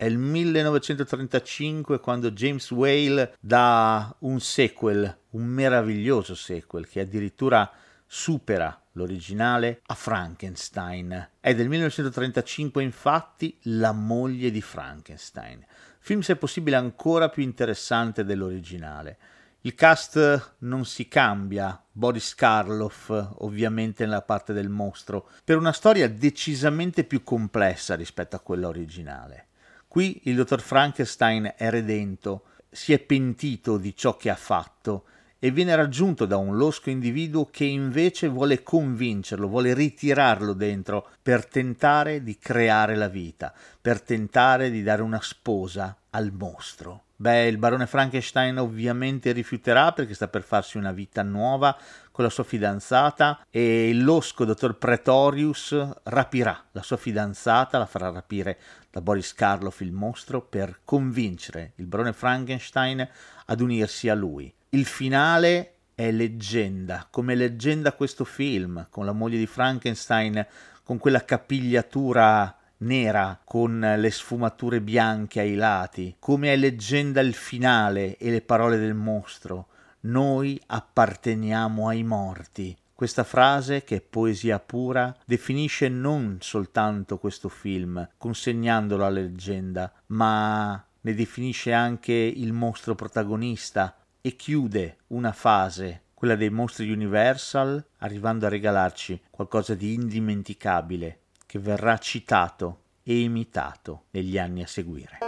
È il 1935 quando James Whale dà un sequel, un meraviglioso sequel che addirittura supera l'originale a Frankenstein. È del 1935 infatti La moglie di Frankenstein, film se possibile ancora più interessante dell'originale. Il cast non si cambia, Boris Karloff ovviamente nella parte del mostro, per una storia decisamente più complessa rispetto a quella originale. Qui il dottor Frankenstein è redento, si è pentito di ciò che ha fatto e viene raggiunto da un losco individuo che invece vuole convincerlo, vuole ritirarlo dentro per tentare di creare la vita, per tentare di dare una sposa al mostro. Beh, il barone Frankenstein ovviamente rifiuterà perché sta per farsi una vita nuova con la sua fidanzata e il losco dottor Pretorius rapirà la sua fidanzata, la farà rapire da Boris Karloff il mostro per convincere il barone Frankenstein ad unirsi a lui. Il finale è leggenda, come leggenda questo film, con la moglie di Frankenstein, con quella capigliatura nera con le sfumature bianche ai lati, come è leggenda il finale e le parole del mostro. Noi apparteniamo ai morti. Questa frase, che è poesia pura, definisce non soltanto questo film, consegnandolo alla leggenda, ma ne definisce anche il mostro protagonista e chiude una fase, quella dei mostri Universal, arrivando a regalarci qualcosa di indimenticabile che verrà citato e imitato negli anni a seguire.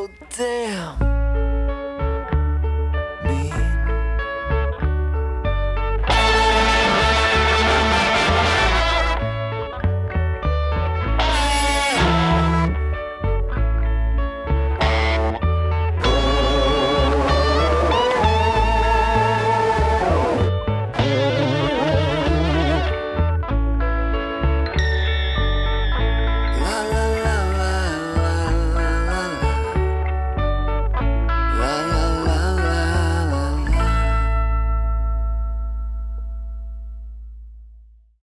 Oh, damn.